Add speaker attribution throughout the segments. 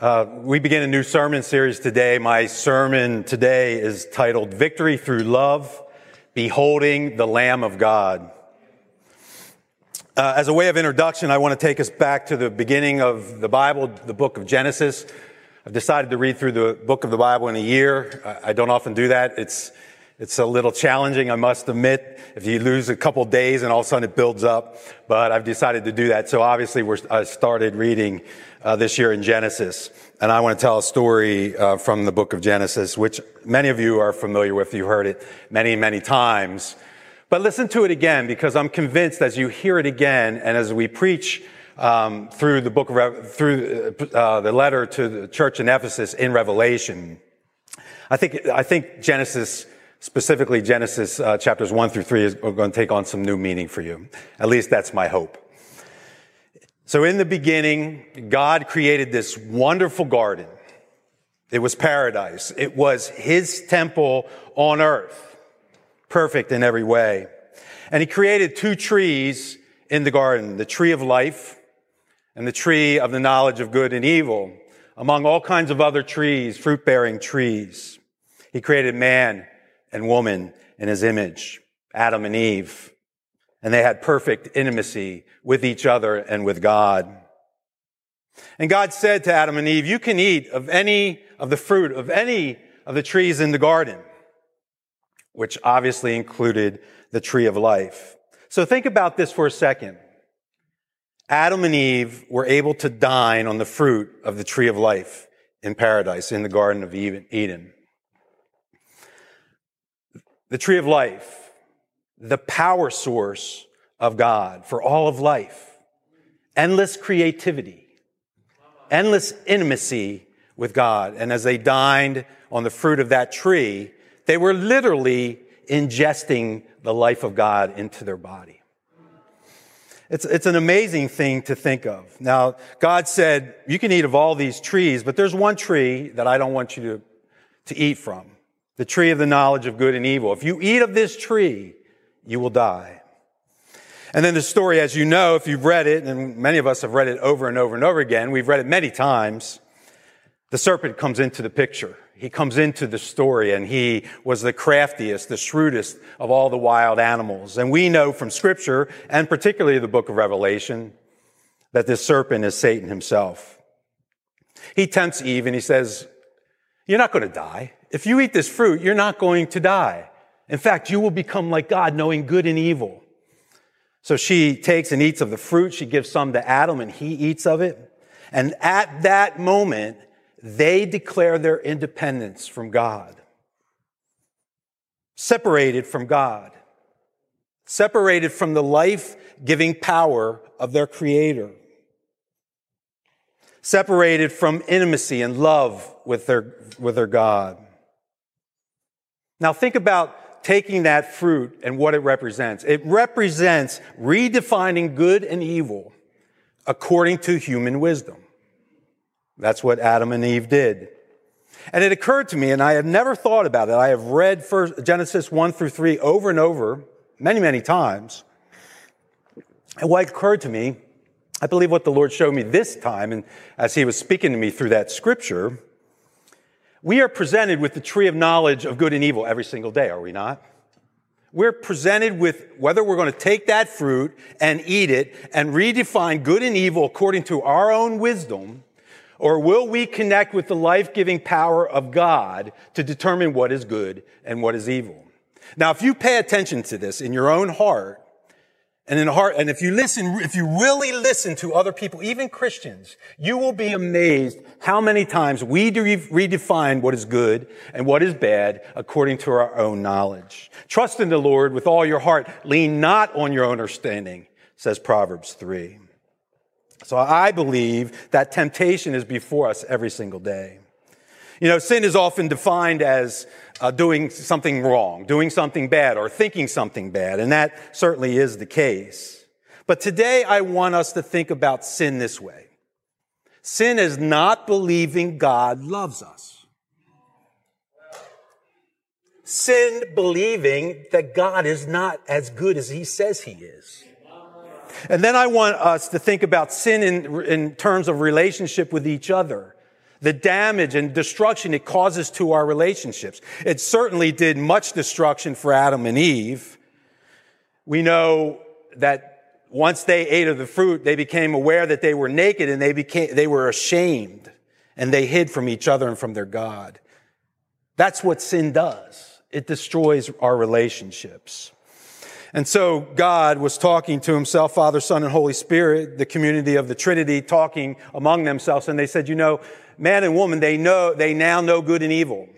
Speaker 1: Uh, we begin a new sermon series today. My sermon today is titled Victory Through Love, Beholding the Lamb of God. Uh, as a way of introduction, I want to take us back to the beginning of the Bible, the book of Genesis. I've decided to read through the book of the Bible in a year. I, I don't often do that. It's it's a little challenging, I must admit. If you lose a couple days and all of a sudden it builds up, but I've decided to do that. So obviously I started reading uh, this year in Genesis, and I want to tell a story uh, from the book of Genesis, which many of you are familiar with. You've heard it many, many times. But listen to it again because I'm convinced as you hear it again and as we preach um, through the book of through uh, the letter to the church in Ephesus in Revelation, I think I think Genesis specifically Genesis uh, chapters 1 through 3 is going to take on some new meaning for you. At least that's my hope. So in the beginning, God created this wonderful garden. It was paradise. It was his temple on earth. Perfect in every way. And he created two trees in the garden, the tree of life and the tree of the knowledge of good and evil, among all kinds of other trees, fruit bearing trees. He created man and woman in his image, Adam and Eve. And they had perfect intimacy with each other and with God. And God said to Adam and Eve, you can eat of any of the fruit of any of the trees in the garden, which obviously included the tree of life. So think about this for a second. Adam and Eve were able to dine on the fruit of the tree of life in paradise in the Garden of Eden the tree of life, the power source of God for all of life, endless creativity, endless intimacy with God. And as they dined on the fruit of that tree, they were literally ingesting the life of God into their body. It's, it's an amazing thing to think of. Now, God said, you can eat of all these trees, but there's one tree that I don't want you to, to eat from the tree of the knowledge of good and evil. If you eat of this tree, you will die. And then the story, as you know, if you've read it, and many of us have read it over and over and over again, we've read it many times, the serpent comes into the picture. He comes into the story and he was the craftiest, the shrewdest of all the wild animals. And we know from scripture, and particularly the book of Revelation, that this serpent is Satan himself. He tempts Eve and he says, you're not going to die. If you eat this fruit, you're not going to die. In fact, you will become like God, knowing good and evil. So she takes and eats of the fruit. She gives some to Adam and he eats of it. And at that moment, they declare their independence from God. Separated from God. Separated from the life giving power of their creator separated from intimacy and love with their, with their God. Now think about taking that fruit and what it represents. It represents redefining good and evil according to human wisdom. That's what Adam and Eve did. And it occurred to me, and I had never thought about it. I have read first, Genesis 1 through 3 over and over, many, many times. And what occurred to me I believe what the Lord showed me this time, and as He was speaking to me through that scripture, we are presented with the tree of knowledge of good and evil every single day, are we not? We're presented with whether we're going to take that fruit and eat it and redefine good and evil according to our own wisdom, or will we connect with the life-giving power of God to determine what is good and what is evil? Now, if you pay attention to this in your own heart, and in heart, and if you listen, if you really listen to other people, even Christians, you will be amazed how many times we redefine what is good and what is bad according to our own knowledge. Trust in the Lord with all your heart. Lean not on your own understanding, says Proverbs 3. So I believe that temptation is before us every single day. You know, sin is often defined as uh, doing something wrong, doing something bad, or thinking something bad, and that certainly is the case. But today I want us to think about sin this way. Sin is not believing God loves us. Sin believing that God is not as good as he says he is. And then I want us to think about sin in, in terms of relationship with each other the damage and destruction it causes to our relationships. It certainly did much destruction for Adam and Eve. We know that once they ate of the fruit, they became aware that they were naked and they became, they were ashamed and they hid from each other and from their God. That's what sin does. It destroys our relationships. And so God was talking to himself, Father, Son, and Holy Spirit, the community of the Trinity, talking among themselves. And they said, you know, man and woman, they know, they now know good and evil.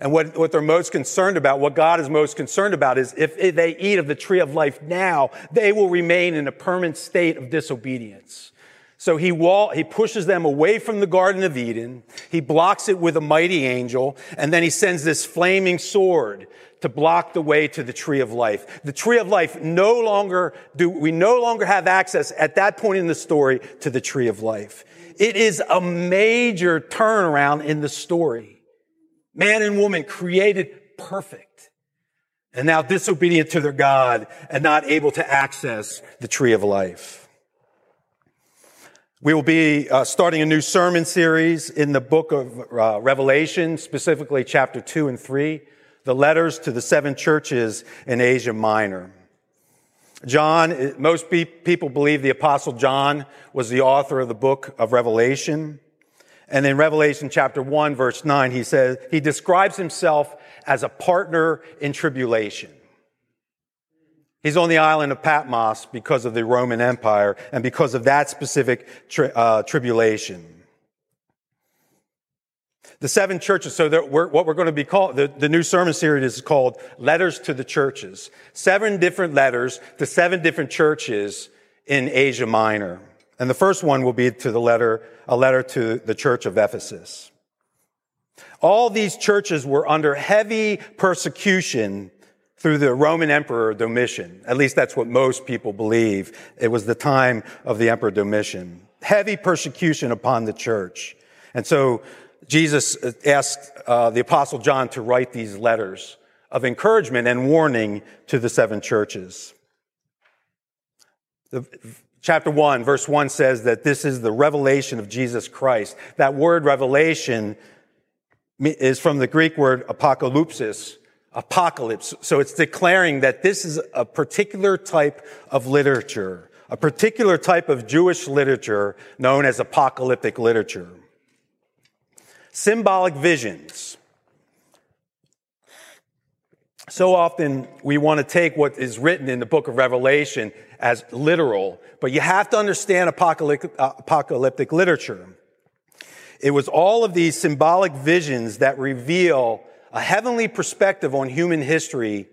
Speaker 1: And what, what they're most concerned about, what God is most concerned about is if, if they eat of the tree of life now, they will remain in a permanent state of disobedience. So he wall, he pushes them away from the Garden of Eden. He blocks it with a mighty angel. And then he sends this flaming sword to block the way to the tree of life. The tree of life no longer do, we no longer have access at that point in the story to the tree of life. It is a major turnaround in the story. Man and woman created perfect and now disobedient to their God and not able to access the tree of life. We will be uh, starting a new sermon series in the book of uh, Revelation, specifically chapter 2 and 3 the letters to the seven churches in Asia Minor. John, most people believe the apostle John was the author of the book of Revelation. And in Revelation chapter 1 verse 9, he says, he describes himself as a partner in tribulation. He's on the island of Patmos because of the Roman Empire and because of that specific tri- uh, tribulation. The seven churches, so we're, what we're going to be called, the, the new sermon series is called Letters to the Churches. Seven different letters to seven different churches in Asia Minor. And the first one will be to the letter, a letter to the church of Ephesus. All these churches were under heavy persecution through the Roman Emperor Domitian. At least that's what most people believe. It was the time of the Emperor Domitian. Heavy persecution upon the church. And so Jesus asked uh, the apostle John to write these letters of encouragement and warning to the seven churches. The, chapter 1, verse 1 says that this is the revelation of Jesus Christ. That word revelation is from the Greek word apocalypsis, apocalypse. So it's declaring that this is a particular type of literature, a particular type of Jewish literature known as apocalyptic literature. Symbolic visions. So often we want to take what is written in the book of Revelation as literal, but you have to understand apocalyptic, uh, apocalyptic literature. It was all of these symbolic visions that reveal a heavenly perspective on human history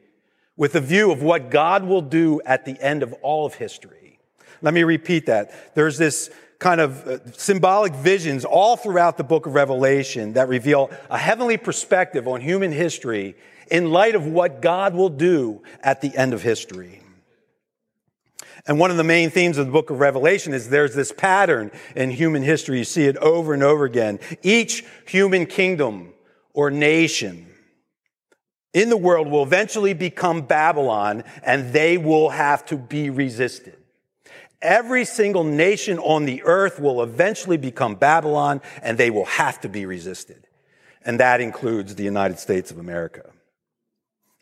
Speaker 1: with a view of what God will do at the end of all of history. Let me repeat that. There's this kind of uh, symbolic visions all throughout the book of Revelation that reveal a heavenly perspective on human history in light of what God will do at the end of history. And one of the main themes of the book of Revelation is there's this pattern in human history. You see it over and over again. Each human kingdom or nation in the world will eventually become Babylon and they will have to be resisted. Every single nation on the earth will eventually become Babylon and they will have to be resisted. And that includes the United States of America.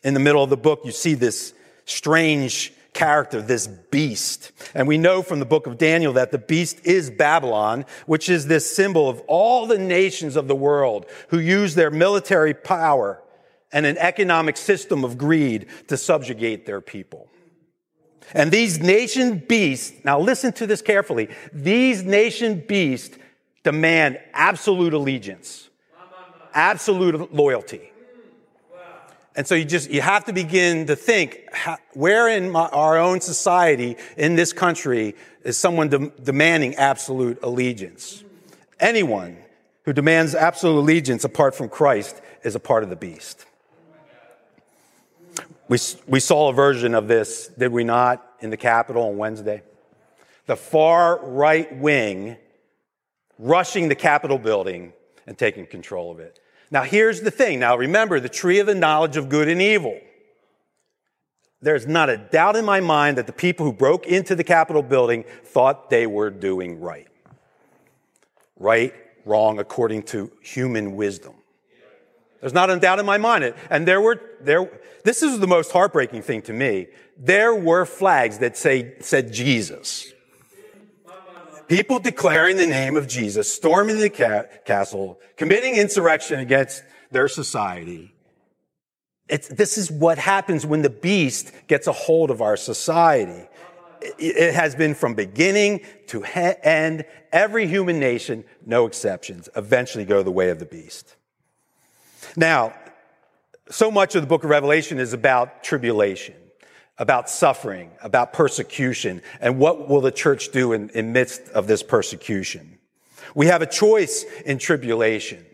Speaker 1: In the middle of the book, you see this strange character, this beast. And we know from the book of Daniel that the beast is Babylon, which is this symbol of all the nations of the world who use their military power and an economic system of greed to subjugate their people. And these nation beasts, now listen to this carefully, these nation beasts demand absolute allegiance, absolute loyalty. And so you just, you have to begin to think, where in my, our own society, in this country, is someone de- demanding absolute allegiance? Anyone who demands absolute allegiance apart from Christ is a part of the beast. We, we saw a version of this, did we not, in the Capitol on Wednesday? The far right wing rushing the Capitol building and taking control of it. Now, here's the thing. Now, remember the tree of the knowledge of good and evil. There's not a doubt in my mind that the people who broke into the Capitol building thought they were doing right. Right wrong according to human wisdom. There's not a doubt in my mind. And there were, there, this is the most heartbreaking thing to me. There were flags that say, said Jesus. People declaring the name of Jesus, storming the ca- castle, committing insurrection against their society. It's, this is what happens when the beast gets a hold of our society. It, it has been from beginning to he- end. Every human nation, no exceptions, eventually go the way of the beast. Now, so much of the book of Revelation is about tribulation, about suffering, about persecution, and what will the church do in, in midst of this persecution? We have a choice in tribulation.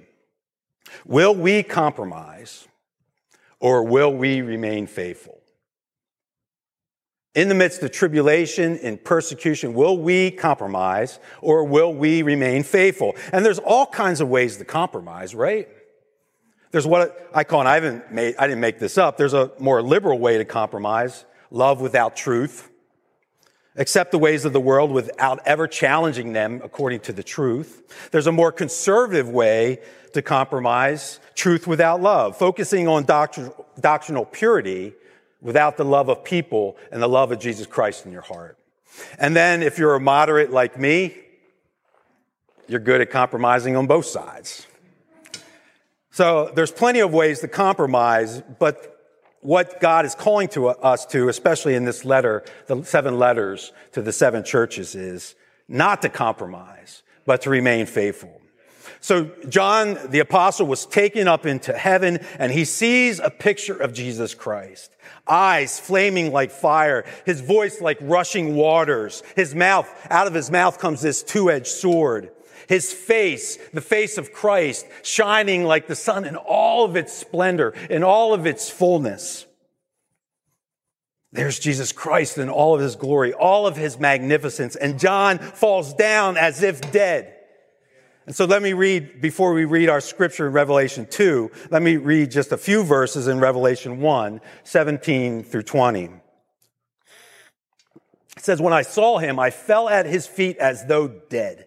Speaker 1: Will we compromise or will we remain faithful? In the midst of tribulation and persecution, will we compromise or will we remain faithful? And there's all kinds of ways to compromise, right? There's what I call, and I haven't made, I didn't make this up. There's a more liberal way to compromise. Love without truth. Accept the ways of the world without ever challenging them according to the truth. There's a more conservative way to compromise. Truth without love. Focusing on doctrinal purity without the love of people and the love of Jesus Christ in your heart. And then if you're a moderate like me, you're good at compromising on both sides. So there's plenty of ways to compromise, but what God is calling to us to, especially in this letter, the seven letters to the seven churches is not to compromise, but to remain faithful. So John, the apostle, was taken up into heaven and he sees a picture of Jesus Christ. Eyes flaming like fire, his voice like rushing waters, his mouth, out of his mouth comes this two-edged sword. His face, the face of Christ, shining like the sun in all of its splendor, in all of its fullness. There's Jesus Christ in all of his glory, all of his magnificence. And John falls down as if dead. And so let me read, before we read our scripture in Revelation 2, let me read just a few verses in Revelation 1, 17 through 20. It says, When I saw him, I fell at his feet as though dead.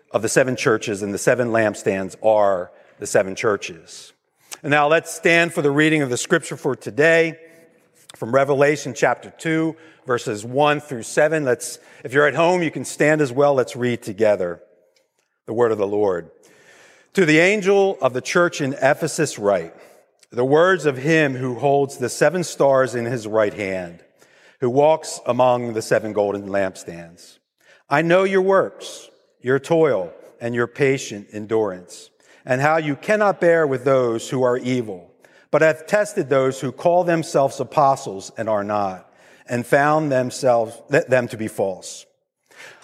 Speaker 1: of the seven churches, and the seven lampstands are the seven churches. And now let's stand for the reading of the scripture for today from Revelation chapter 2, verses 1 through 7. Let's, if you're at home, you can stand as well. Let's read together the word of the Lord. To the angel of the church in Ephesus write, the words of him who holds the seven stars in his right hand, who walks among the seven golden lampstands. I know your works your toil, and your patient endurance, and how you cannot bear with those who are evil, but have tested those who call themselves apostles and are not, and found themselves, them to be false.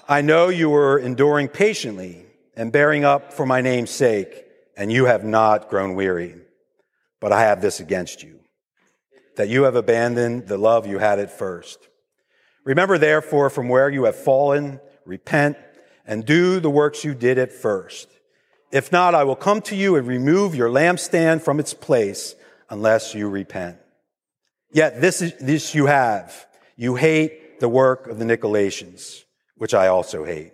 Speaker 1: I know you are enduring patiently and bearing up for my name's sake, and you have not grown weary. But I have this against you, that you have abandoned the love you had at first. Remember therefore from where you have fallen, repent, and do the works you did at first. If not, I will come to you and remove your lampstand from its place unless you repent. Yet this, is, this you have. You hate the work of the Nicolaitans, which I also hate.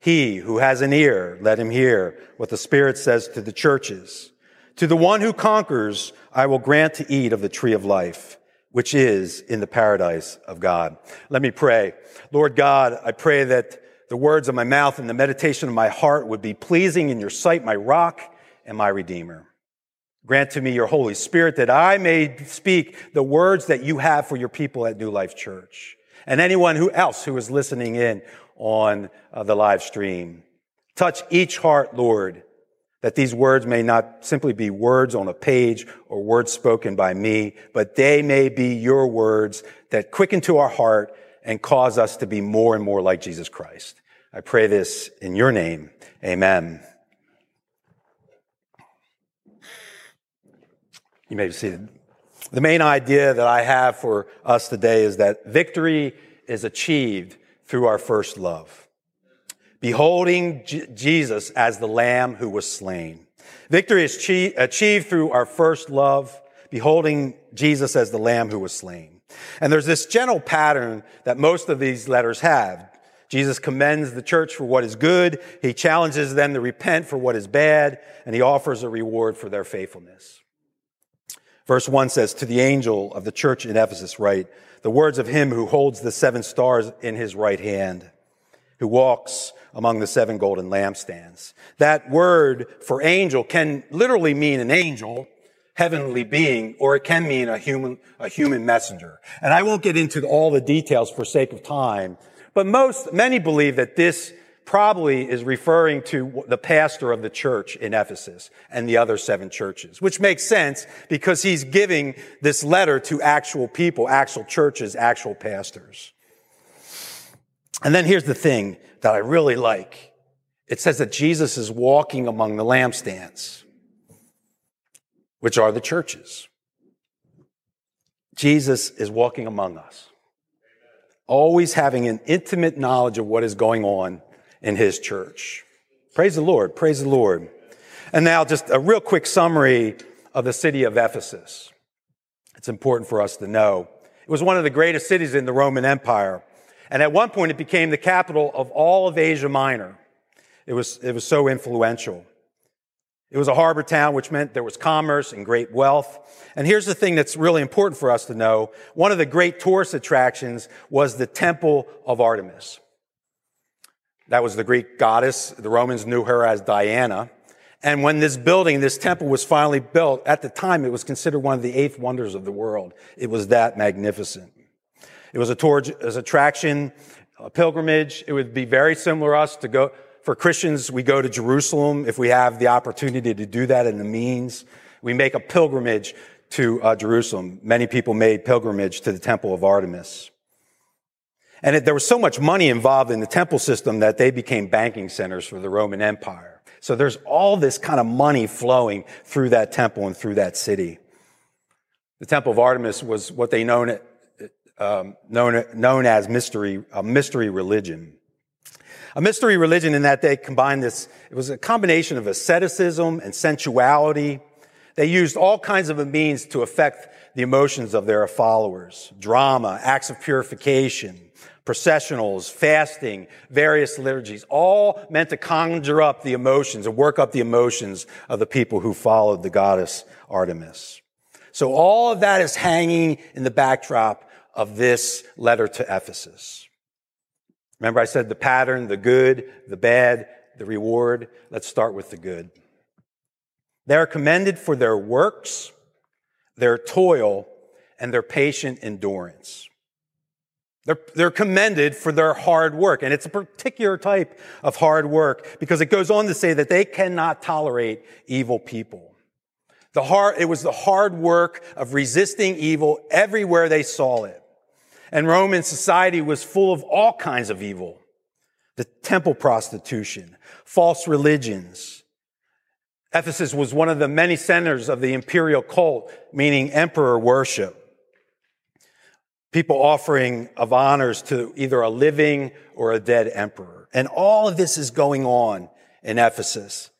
Speaker 1: He who has an ear, let him hear what the Spirit says to the churches. To the one who conquers, I will grant to eat of the tree of life, which is in the paradise of God. Let me pray. Lord God, I pray that the words of my mouth and the meditation of my heart would be pleasing in your sight, my rock and my redeemer. Grant to me your Holy Spirit that I may speak the words that you have for your people at New Life Church and anyone who else who is listening in on uh, the live stream. Touch each heart, Lord, that these words may not simply be words on a page or words spoken by me, but they may be your words that quicken to our heart and cause us to be more and more like Jesus Christ. I pray this in your name. Amen. You may see. The main idea that I have for us today is that victory is achieved through our first love. Beholding J- Jesus as the lamb who was slain. Victory is chi- achieved through our first love, beholding Jesus as the lamb who was slain. And there's this general pattern that most of these letters have. Jesus commends the church for what is good. He challenges them to repent for what is bad, and he offers a reward for their faithfulness. Verse 1 says, To the angel of the church in Ephesus, write, the words of him who holds the seven stars in his right hand, who walks among the seven golden lampstands. That word for angel can literally mean an angel, heavenly being, or it can mean a human, a human messenger. And I won't get into all the details for sake of time, but most, many believe that this probably is referring to the pastor of the church in Ephesus and the other seven churches, which makes sense because he's giving this letter to actual people, actual churches, actual pastors. And then here's the thing that I really like. It says that Jesus is walking among the lampstands, which are the churches. Jesus is walking among us, always having an intimate knowledge of what is going on in his church. Praise the Lord. Praise the Lord. And now just a real quick summary of the city of Ephesus. It's important for us to know. It was one of the greatest cities in the Roman Empire. And at one point it became the capital of all of Asia Minor. It was, it was so influential. It was a harbor town, which meant there was commerce and great wealth. And here's the thing that's really important for us to know. One of the great tourist attractions was the Temple of Artemis. That was the Greek goddess. The Romans knew her as Diana. And when this building, this temple was finally built, at the time it was considered one of the eighth wonders of the world. It was that magnificent. It was a tourist attraction, a pilgrimage. It would be very similar to us to go, for Christians, we go to Jerusalem if we have the opportunity to do that and the means. We make a pilgrimage to uh, Jerusalem. Many people made pilgrimage to the temple of Artemis. And it, there was so much money involved in the temple system that they became banking centers for the Roman Empire. So there's all this kind of money flowing through that temple and through that city. The temple of Artemis was what they known, um, known, known as mystery, a mystery religion. A mystery religion in that they combined this, it was a combination of asceticism and sensuality. They used all kinds of means to affect the emotions of their followers. Drama, acts of purification, processionals, fasting, various liturgies, all meant to conjure up the emotions and work up the emotions of the people who followed the goddess Artemis. So all of that is hanging in the backdrop of this letter to Ephesus. Remember I said the pattern, the good, the bad, the reward. Let's start with the good. They are commended for their works, their toil, and their patient endurance. They're, they're commended for their hard work. And it's a particular type of hard work because it goes on to say that they cannot tolerate evil people. The hard, it was the hard work of resisting evil everywhere they saw it. And Roman society was full of all kinds of evil. The temple prostitution, false religions. Ephesus was one of the many centers of the imperial cult, meaning emperor worship people offering of honors to either a living or a dead emperor. And all of this is going on in Ephesus.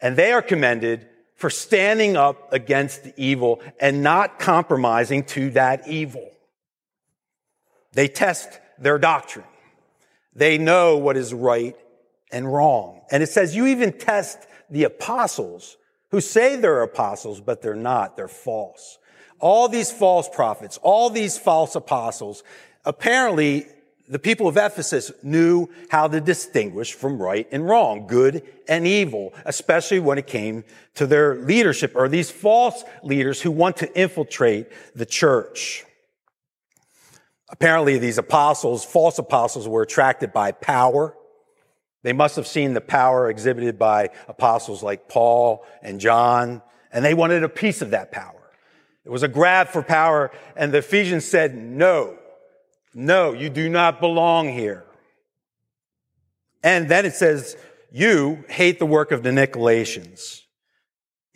Speaker 1: And they are commended for standing up against the evil and not compromising to that evil. They test their doctrine. They know what is right and wrong. And it says you even test the apostles who say they're apostles, but they're not. They're false all these false prophets, all these false apostles, apparently the people of Ephesus knew how to distinguish from right and wrong, good and evil, especially when it came to their leadership or these false leaders who want to infiltrate the church. Apparently these apostles, false apostles were attracted by power. They must have seen the power exhibited by apostles like Paul and John, and they wanted a piece of that power. It was a grab for power, and the Ephesians said, no, no, you do not belong here. And then it says, you hate the work of the Nicolaitans.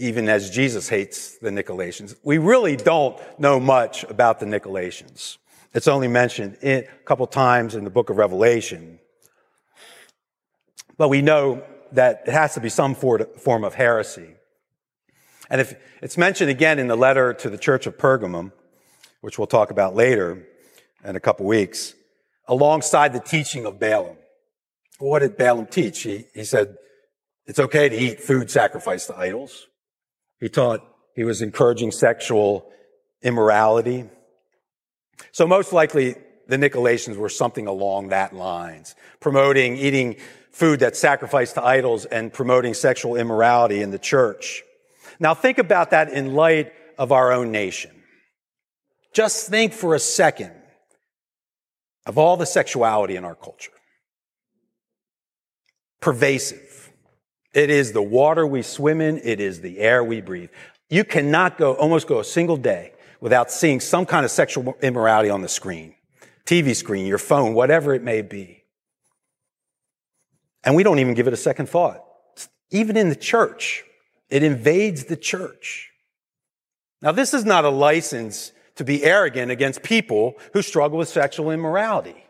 Speaker 1: even as Jesus hates the Nicolaitans. We really don't know much about the Nicolaitans. It's only mentioned a couple times in the book of Revelation. But we know that it has to be some form of heresy. And if it's mentioned again in the letter to the church of Pergamum, which we'll talk about later in a couple weeks, alongside the teaching of Balaam. What did Balaam teach? He, he said it's okay to eat food sacrificed to idols. He taught he was encouraging sexual immorality. So most likely the Nicolaitans were something along that lines, promoting eating food that's sacrificed to idols and promoting sexual immorality in the church. Now think about that in light of our own nation. Just think for a second of all the sexuality in our culture. Pervasive. It is the water we swim in. It is the air we breathe. You cannot go, almost go a single day without seeing some kind of sexual immorality on the screen, TV screen, your phone, whatever it may be. And we don't even give it a second thought. Even in the church, it invades the church. Now, this is not a license to be arrogant against people who struggle with sexual immorality.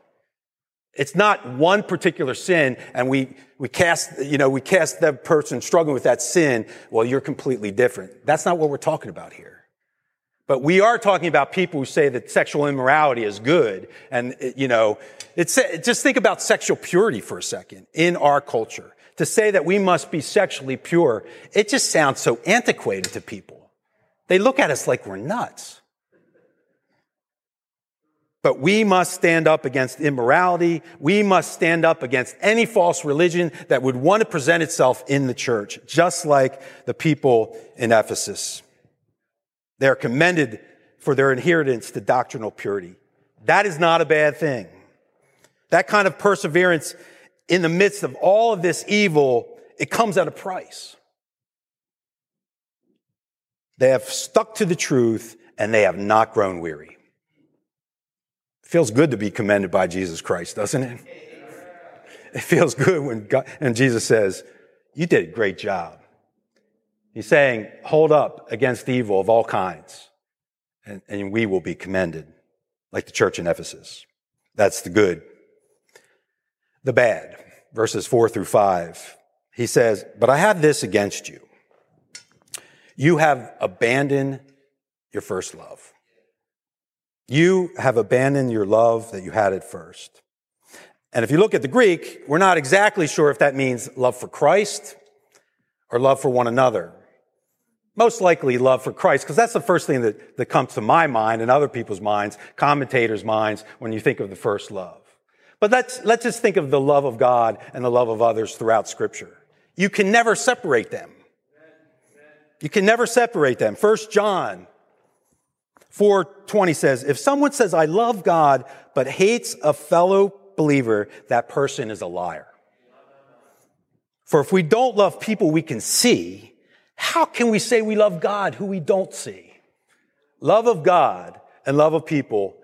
Speaker 1: It's not one particular sin and we, we cast, you know, we cast the person struggling with that sin. Well, you're completely different. That's not what we're talking about here. But we are talking about people who say that sexual immorality is good. And, you know, it's, just think about sexual purity for a second in our culture. To say that we must be sexually pure, it just sounds so antiquated to people. They look at us like we're nuts. But we must stand up against immorality. We must stand up against any false religion that would want to present itself in the church, just like the people in Ephesus. They are commended for their adherence to doctrinal purity. That is not a bad thing. That kind of perseverance in the midst of all of this evil, it comes at a price. They have stuck to the truth and they have not grown weary. Feels good to be commended by Jesus Christ, doesn't it? It feels good when God, and Jesus says, you did a great job. He's saying, hold up against evil of all kinds, and, and we will be commended, like the church in Ephesus. That's the good. The bad, verses four through five. He says, but I have this against you. You have abandoned your first love. You have abandoned your love that you had at first. And if you look at the Greek, we're not exactly sure if that means love for Christ or love for one another most likely love for Christ, because that's the first thing that, that comes to my mind and other people's minds, commentators' minds, when you think of the first love. But let's, let's just think of the love of God and the love of others throughout scripture. You can never separate them. You can never separate them. First John 4:20 says, if someone says I love God but hates a fellow believer, that person is a liar. For if we don't love people we can see, how can we say we love God who we don't see? Love of God and love of people,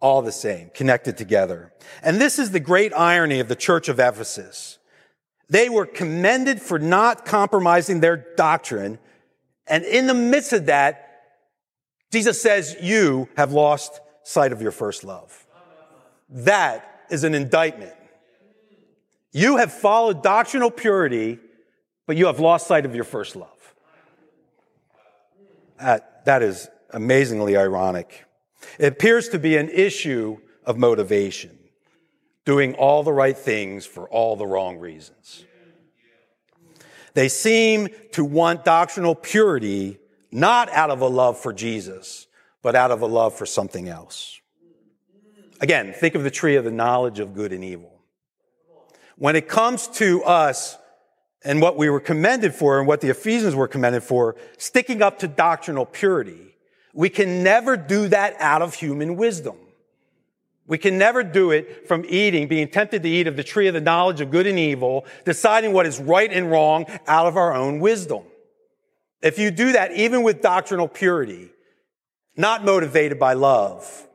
Speaker 1: all the same, connected together. And this is the great irony of the church of Ephesus. They were commended for not compromising their doctrine. And in the midst of that, Jesus says, you have lost sight of your first love. That is an indictment. You have followed doctrinal purity, but you have lost sight of your first love. That, is amazingly ironic. It appears to be an issue of motivation, doing all the right things for all the wrong reasons. They seem to want doctrinal purity not out of a love for Jesus, but out of a love for something else. Again, think of the tree of the knowledge of good and evil. When it comes to us and what we were commended for and what the Ephesians were commended for, sticking up to doctrinal purity. We can never do that out of human wisdom. We can never do it from eating, being tempted to eat of the tree of the knowledge of good and evil, deciding what is right and wrong out of our own wisdom. If you do that, even with doctrinal purity, not motivated by love,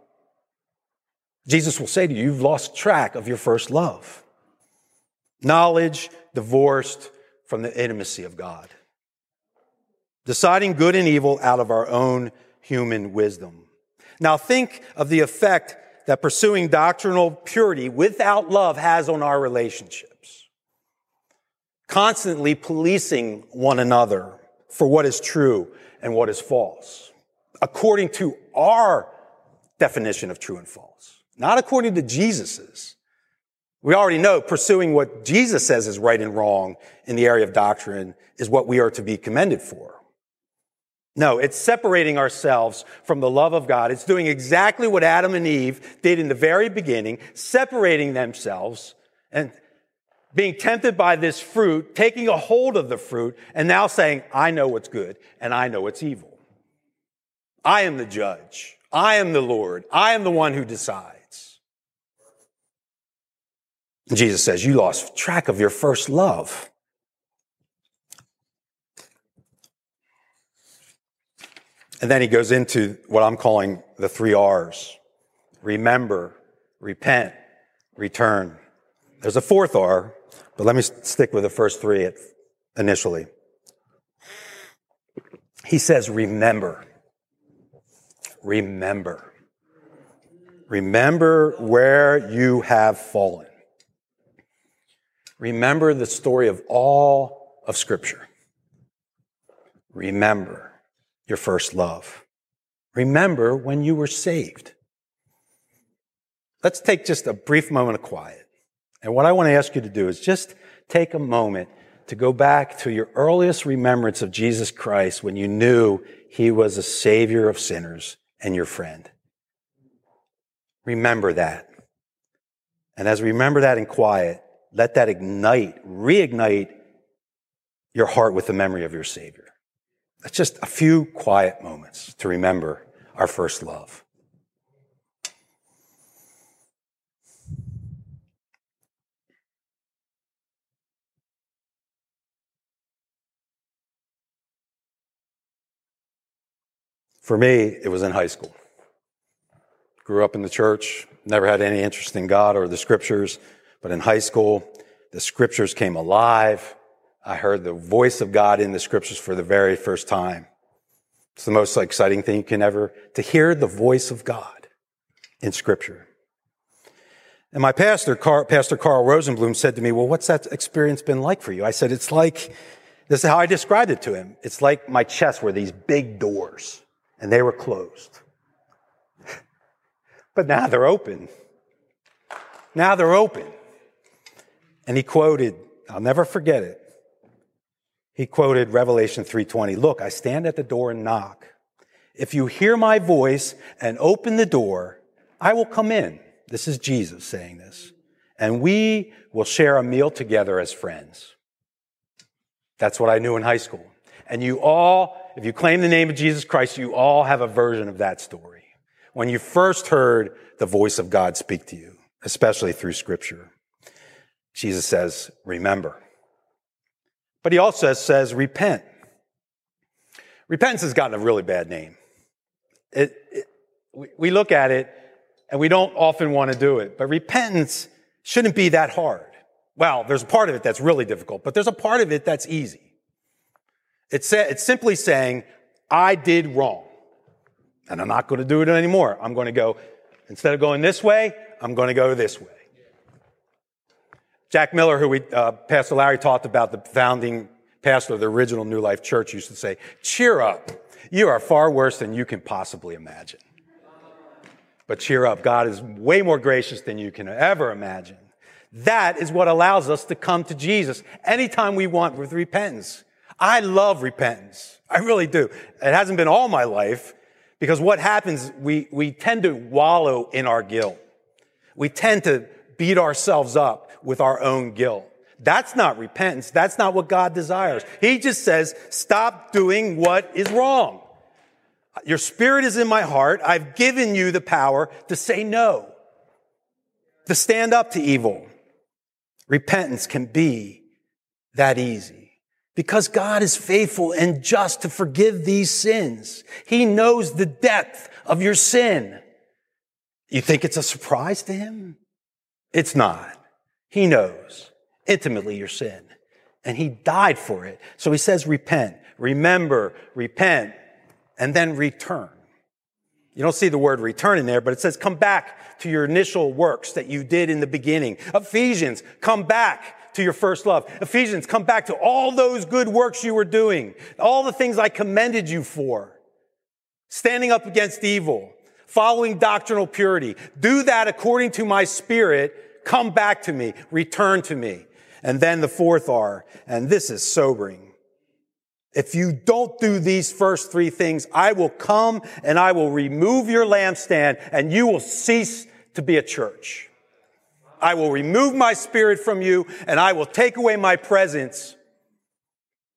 Speaker 1: Jesus will say to you, you've lost track of your first love. Knowledge divorced from the intimacy of God. deciding good and evil out of our own human wisdom. Now think of the effect that pursuing doctrinal purity without love has on our relationships. Constantly policing one another for what is true and what is false, according to our definition of true and false, not according to Jesus's. We already know pursuing what Jesus says is right and wrong in the area of doctrine is what we are to be commended for. No, it's separating ourselves from the love of God. It's doing exactly what Adam and Eve did in the very beginning, separating themselves and being tempted by this fruit, taking a hold of the fruit, and now saying, I know what's good and I know what's evil. I am the judge. I am the Lord. I am the one who decides. Jesus says, You lost track of your first love. And then he goes into what I'm calling the three R's remember, repent, return. There's a fourth R, but let me stick with the first three initially. He says, remember. Remember. Remember where you have fallen. Remember the story of all of Scripture. Remember your first love. Remember when you were saved. Let's take just a brief moment of quiet. And what I want to ask you to do is just take a moment to go back to your earliest remembrance of Jesus Christ when you knew he was a savior of sinners and your friend. Remember that. And as we remember that in quiet, let that ignite, reignite your heart with the memory of your Savior. That's just a few quiet moments to remember our first love. For me, it was in high school. Grew up in the church, never had any interest in God or the scriptures, but in high school, the scriptures came alive. I heard the voice of God in the scriptures for the very first time. It's the most exciting thing you can ever, to hear the voice of God in scripture. And my pastor, Pastor Carl Rosenblum said to me, well, what's that experience been like for you? I said, it's like, this is how I described it to him. It's like my chest were these big doors and they were closed. but now they're open. Now they're open. And he quoted, I'll never forget it. He quoted Revelation 3:20, "Look, I stand at the door and knock. If you hear my voice and open the door, I will come in." This is Jesus saying this. And we will share a meal together as friends. That's what I knew in high school. And you all if you claim the name of Jesus Christ, you all have a version of that story. When you first heard the voice of God speak to you, especially through scripture, Jesus says, remember. But he also says, repent. Repentance has gotten a really bad name. It, it, we look at it and we don't often want to do it, but repentance shouldn't be that hard. Well, there's a part of it that's really difficult, but there's a part of it that's easy. It's, it's simply saying, I did wrong. And I'm not going to do it anymore. I'm going to go, instead of going this way, I'm going to go this way. Jack Miller, who we, uh, Pastor Larry talked about, the founding pastor of the original New Life Church, used to say, cheer up. You are far worse than you can possibly imagine. But cheer up. God is way more gracious than you can ever imagine. That is what allows us to come to Jesus anytime we want with repentance. I love repentance. I really do. It hasn't been all my life because what happens, we, we tend to wallow in our guilt. We tend to beat ourselves up with our own guilt. That's not repentance. That's not what God desires. He just says, stop doing what is wrong. Your spirit is in my heart. I've given you the power to say no, to stand up to evil. Repentance can be that easy because God is faithful and just to forgive these sins. He knows the depth of your sin. You think it's a surprise to him? It's not. He knows intimately your sin. and he died for it. So he says, repent, remember, repent, and then return. You don't see the word return in there, but it says come back to your initial works that you did in the beginning. Ephesians, come back to your first love. Ephesians, come back to all those good works you were doing, all the things I commended you for. Standing up against evil, following doctrinal purity. Do that according to my spirit. Come back to me, return to me. And then the fourth R, and this is sobering. If you don't do these first three things, I will come and I will remove your lampstand and you will cease to be a church. I will remove my spirit from you and I will take away my presence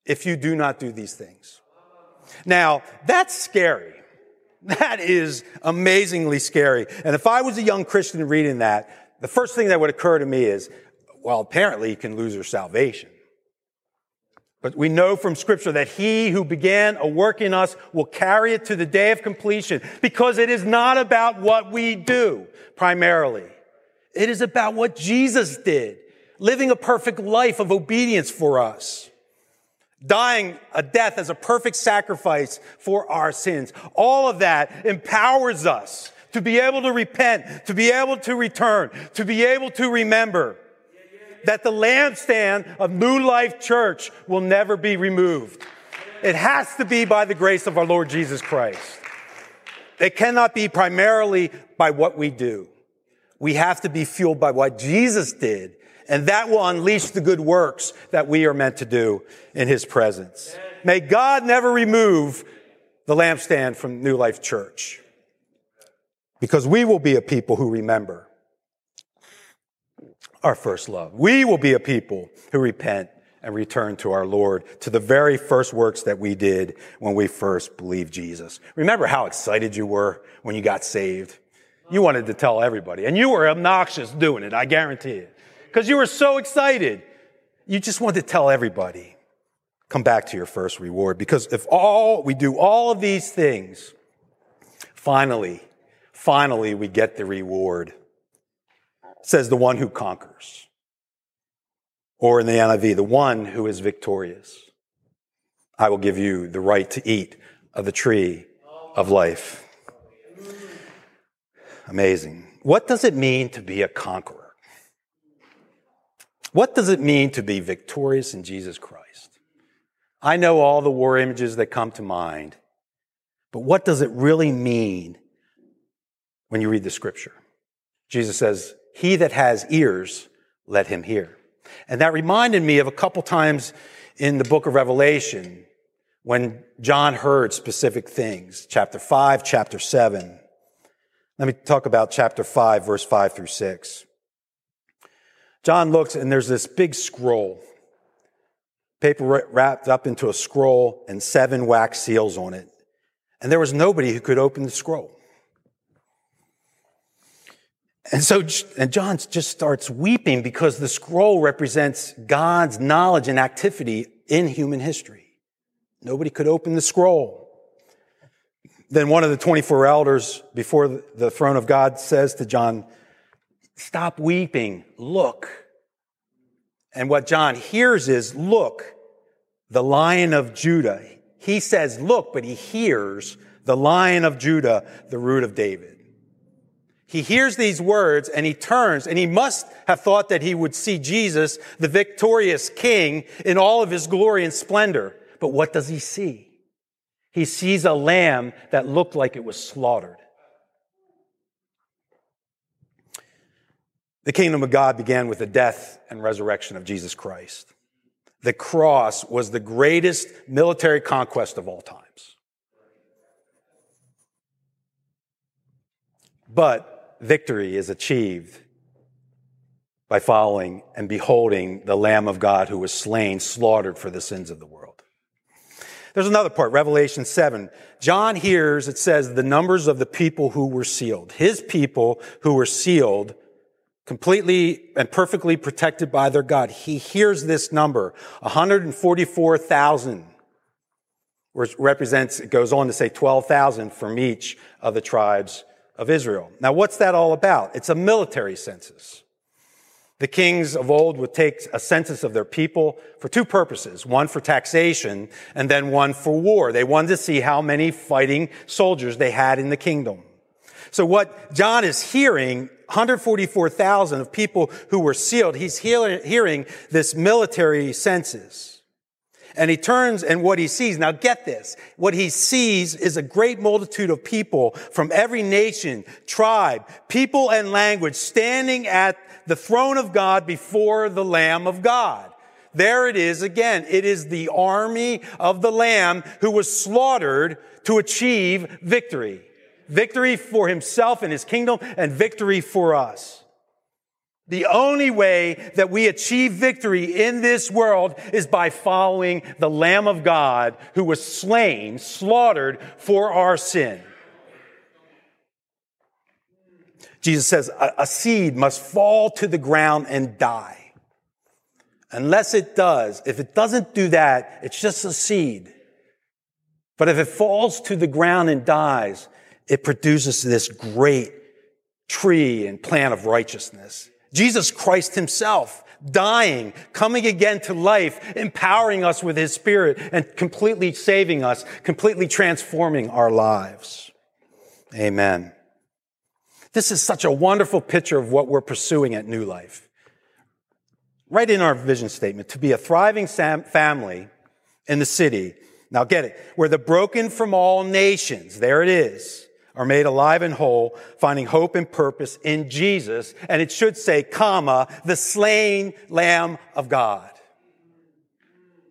Speaker 1: if you do not do these things. Now, that's scary. That is amazingly scary. And if I was a young Christian reading that, the first thing that would occur to me is, well, apparently you can lose your salvation. But we know from scripture that he who began a work in us will carry it to the day of completion because it is not about what we do primarily. It is about what Jesus did, living a perfect life of obedience for us, dying a death as a perfect sacrifice for our sins. All of that empowers us to be able to repent, to be able to return, to be able to remember that the lampstand of New Life Church will never be removed. It has to be by the grace of our Lord Jesus Christ. It cannot be primarily by what we do. We have to be fueled by what Jesus did, and that will unleash the good works that we are meant to do in His presence. May God never remove the lampstand from New Life Church because we will be a people who remember our first love. We will be a people who repent and return to our Lord, to the very first works that we did when we first believed Jesus. Remember how excited you were when you got saved? You wanted to tell everybody, and you were obnoxious doing it, I guarantee it. Because you were so excited. You just wanted to tell everybody. Come back to your first reward. Because if all, we do all of these things, finally, finally we get the reward says the one who conquers. Or in the NIV, the one who is victorious. I will give you the right to eat of the tree of life. Amazing. What does it mean to be a conqueror? What does it mean to be victorious in Jesus Christ? I know all the war images that come to mind, but what does it really mean when you read the scripture? Jesus says, he that has ears, let him hear. And that reminded me of a couple times in the book of Revelation when John heard specific things. Chapter 5, chapter 7. Let me talk about chapter 5, verse 5 through 6. John looks and there's this big scroll, paper wrapped up into a scroll and seven wax seals on it. And there was nobody who could open the scroll. And so, and John just starts weeping because the scroll represents God's knowledge and activity in human history. Nobody could open the scroll. Then one of the 24 elders before the throne of God says to John, stop weeping, look. And what John hears is, look, the lion of Judah. He says, look, but he hears the lion of Judah, the root of David. He hears these words and he turns and he must have thought that he would see Jesus, the victorious king, in all of his glory and splendor. But what does he see? He sees a lamb that looked like it was slaughtered. The kingdom of God began with the death and resurrection of Jesus Christ. The cross was the greatest military conquest of all times. But victory is achieved by following and beholding the Lamb of God who was slain, slaughtered for the sins of the world. There's another part, Revelation 7. John hears, it says, the numbers of the people who were sealed. His people who were sealed, completely and perfectly protected by their God. He hears this number, 144,000, which represents, it goes on to say 12,000 from each of the tribes of Israel. Now, what's that all about? It's a military census. The kings of old would take a census of their people for two purposes. One for taxation and then one for war. They wanted to see how many fighting soldiers they had in the kingdom. So what John is hearing, 144,000 of people who were sealed, he's hearing this military census. And he turns and what he sees, now get this, what he sees is a great multitude of people from every nation, tribe, people and language standing at the throne of God before the Lamb of God. There it is again. It is the army of the Lamb who was slaughtered to achieve victory. Victory for himself and his kingdom and victory for us. The only way that we achieve victory in this world is by following the Lamb of God who was slain, slaughtered for our sin. Jesus says a, seed must fall to the ground and die. Unless it does, if it doesn't do that, it's just a seed. But if it falls to the ground and dies, it produces this great tree and plant of righteousness. Jesus Christ himself dying, coming again to life, empowering us with his spirit and completely saving us, completely transforming our lives. Amen. This is such a wonderful picture of what we're pursuing at New Life. Right in our vision statement, to be a thriving family in the city. Now get it. We're the broken from all nations. There it is are made alive and whole, finding hope and purpose in Jesus. And it should say, comma, the slain Lamb of God.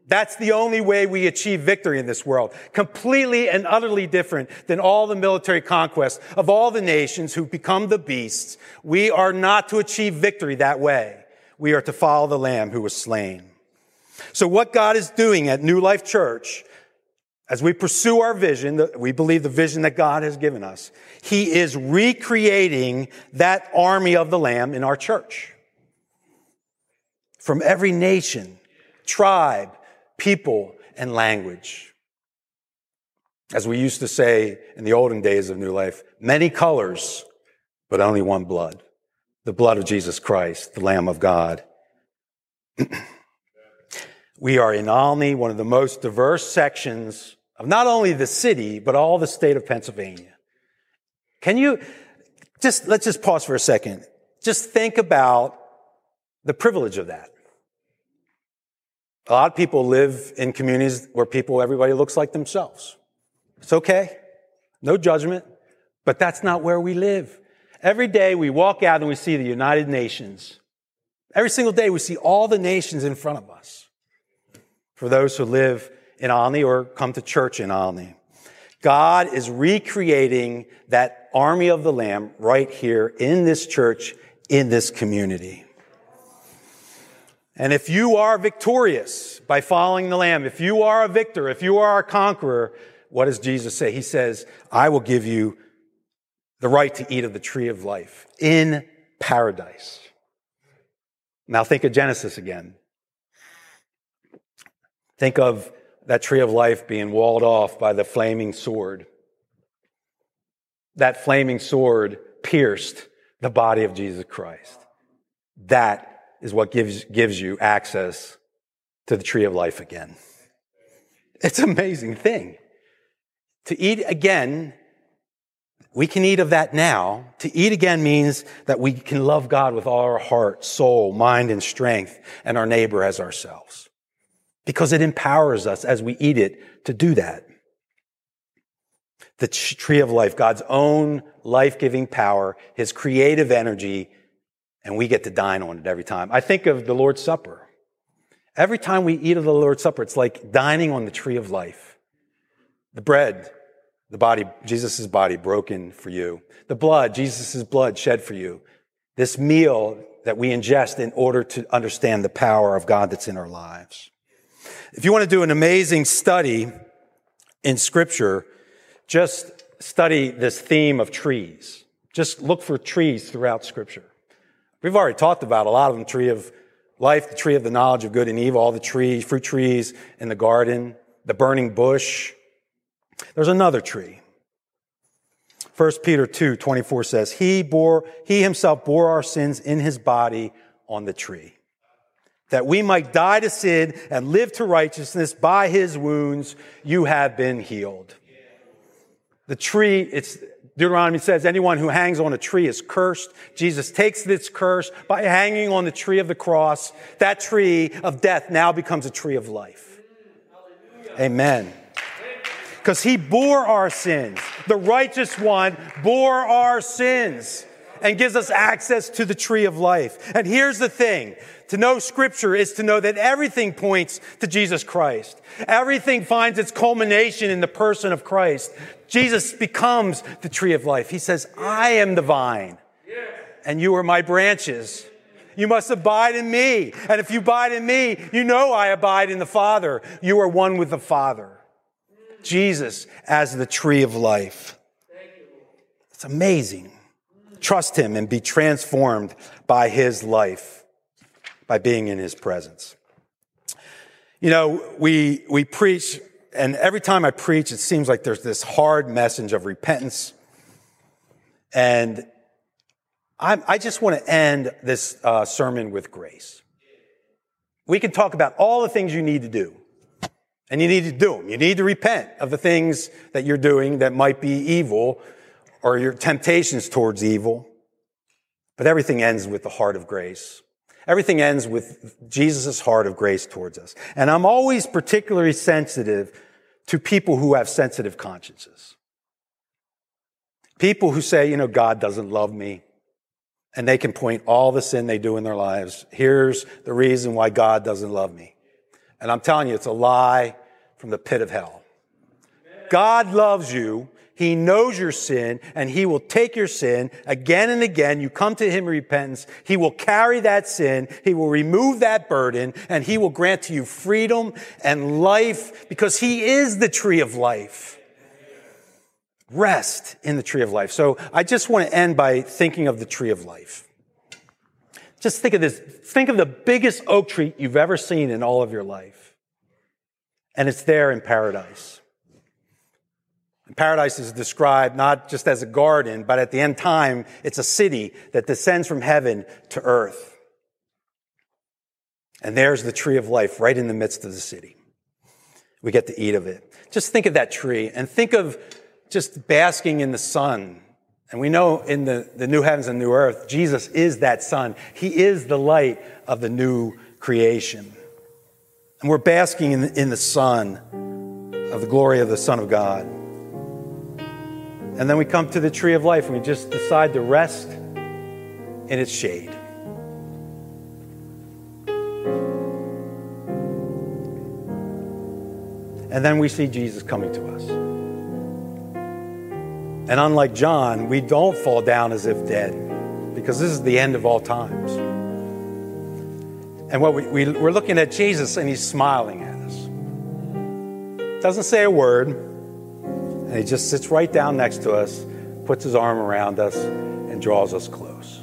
Speaker 1: That's the only way we achieve victory in this world. Completely and utterly different than all the military conquests of all the nations who become the beasts. We are not to achieve victory that way. We are to follow the Lamb who was slain. So what God is doing at New Life Church as we pursue our vision, we believe the vision that God has given us, He is recreating that army of the Lamb in our church. From every nation, tribe, people, and language. As we used to say in the olden days of New Life, many colors, but only one blood. The blood of Jesus Christ, the Lamb of God. we are in Olney, one of the most diverse sections of not only the city, but all the state of Pennsylvania. Can you just, let's just pause for a second. Just think about the privilege of that. A lot of people live in communities where people, everybody looks like themselves. It's okay. No judgment. But that's not where we live. Every day we walk out and we see the United Nations. Every single day we see all the nations in front of us. For those who live in Olney or come to church in Olney. God is recreating that army of the Lamb right here in this church, in this community. And if you are victorious by following the Lamb, if you are a victor, if you are a conqueror, what does Jesus say? He says, I will give you the right to eat of the tree of life in paradise. Now think of Genesis again. Think of that tree of life being walled off by the flaming sword. That flaming sword pierced the body of Jesus Christ. That is what gives, gives you access to the tree of life again. It's an amazing thing. To eat again, we can eat of that now. To eat again means that we can love God with all our heart, soul, mind, and strength, and our neighbor as ourselves because it empowers us as we eat it to do that. The tree of life, God's own life-giving power, His creative energy, and we get to dine on it every time. I think of the Lord's Supper. Every time we eat of the Lord's Supper, it's like dining on the tree of life. The bread, the body, Jesus' body broken for you. The blood, Jesus' blood shed for you. This meal that we ingest in order to understand the power of God that's in our lives. If you want to do an amazing study in scripture, just study this theme of trees. Just look for trees throughout scripture. We've already talked about a lot of them, tree of life, the tree of the knowledge of good and evil, all the trees, fruit trees in the garden, the burning bush. There's another tree. 1 Peter 2, 24 says, He bore, He himself bore our sins in his body on the tree. That we might die to sin and live to righteousness by his wounds, you have been healed. The tree, it's, Deuteronomy says anyone who hangs on a tree is cursed. Jesus takes this curse by hanging on the tree of the cross. That tree of death now becomes a tree of life. Amen. Because he bore our sins. The righteous one bore our sins and gives us access to the tree of life. And here's the thing. To know scripture is to know that everything points to Jesus Christ. Everything finds its culmination in the person of Christ. Jesus becomes the tree of life. He says, I am the vine and you are my branches. You must abide in me. And if you abide in me, you know I abide in the Father. You are one with the Father. Jesus as the tree of life. It's amazing. Trust him and be transformed by his life, by being in his presence. You know, we, we preach, and every time I preach, it seems like there's this hard message of repentance. And i i just want to end this uh, sermon with grace. We can talk about all the things you need to do. And you need to do them. You need to repent of the things that you're doing that might be evil or your temptations towards evil. But everything ends with the heart of grace. Everything ends with Jesus' heart of grace towards us. And I'm always particularly sensitive to people who have sensitive consciences. People who say, you know, God doesn't love me. And they can point all the sin they do in their lives. Here's the reason why God doesn't love me. And I'm telling you, it's a lie from the pit of hell. God loves you. He knows your sin and he will take your sin again and again. You come to him in repentance. He will carry that sin. He will remove that burden and he will grant to you freedom and life because he is the tree of life. Rest in the tree of life. So I just want to end by thinking of the tree of life. Just think of this. Think of the biggest oak tree you've ever seen in all of your life. And it's there in paradise. Paradise is described not just as a garden, but at the end time, it's a city that descends from heaven to earth. And there's the tree of life right in the midst of the city. We get to eat of it. Just think of that tree and think of just basking in the sun and we know in the, the new heavens and new earth, Jesus is that sun. He is the light of the new creation. And we're basking in, in the sun of the glory of the Son of God. And then we come to the tree of life and we just decide to rest in its shade. And then we see Jesus coming to us. And unlike John, we don't fall down as if dead because this is the end of all times. And what we, we, we're looking at Jesus and he's smiling at us. Doesn't say a word, and he just sits right down next to us, puts his arm around us, and draws us close.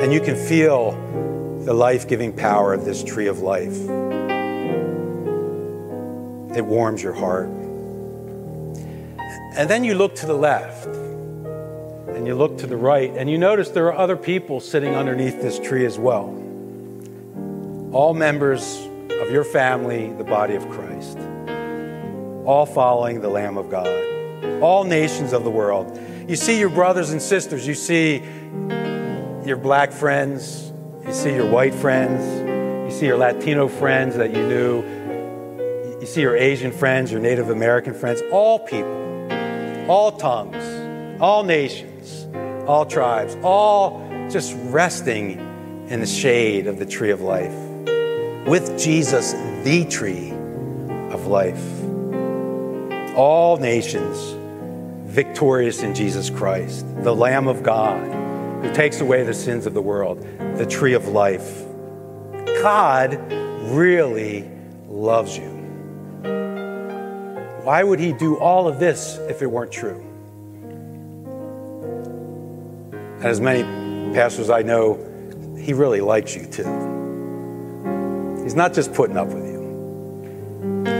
Speaker 1: And you can feel the life giving power of this tree of life. It warms your heart. And then you look to the left and you look to the right and you notice there are other people sitting underneath this tree as well. All members of your family, the body of Christ. All following the Lamb of God. All nations of the world. You see your brothers and sisters. You see your black friends. You see your white friends. You see your Latino friends that you knew. You see your Asian friends, your Native American friends. All people all tongues, all nations, all tribes, all just resting in the shade of the tree of life with Jesus, the tree of life. All nations victorious in Jesus Christ, the Lamb of God who takes away the sins of the world, the tree of life. God really loves you. Why would he do all of this if it weren't true? And as many pastors I know, he really likes you too. He's not just putting up with you.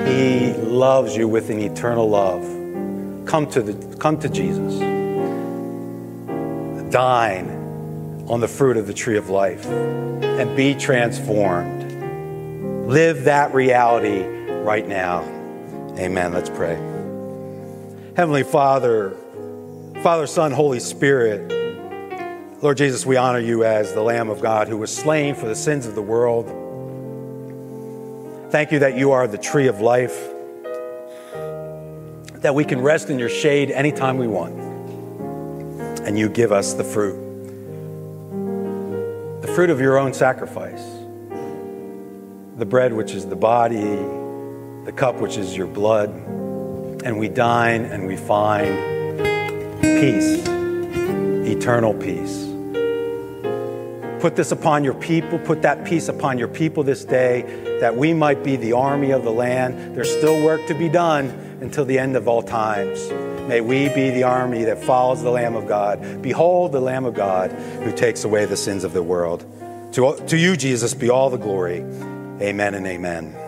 Speaker 1: He loves you with an eternal love. Come to the come to Jesus. Dine on the fruit of the tree of life and be transformed. Live that reality right now. Amen. Let's pray. Heavenly Father, Father, Son, Holy Spirit, Lord Jesus, we honor you as the Lamb of God who was slain for the sins of the world. Thank you that you are the tree of life, that we can rest in your shade anytime we want, and you give us the fruit, the fruit of your own sacrifice, the bread which is the body, the cup which is your blood, and we dine and we find peace, eternal peace. Put this upon your people. Put that peace upon your people this day, that we might be the army of the Lamb. There's still work to be done until the end of all times. May we be the army that follows the Lamb of God. Behold the Lamb of God who takes away the sins of the world. To, to you, Jesus, be all the glory. Amen and amen.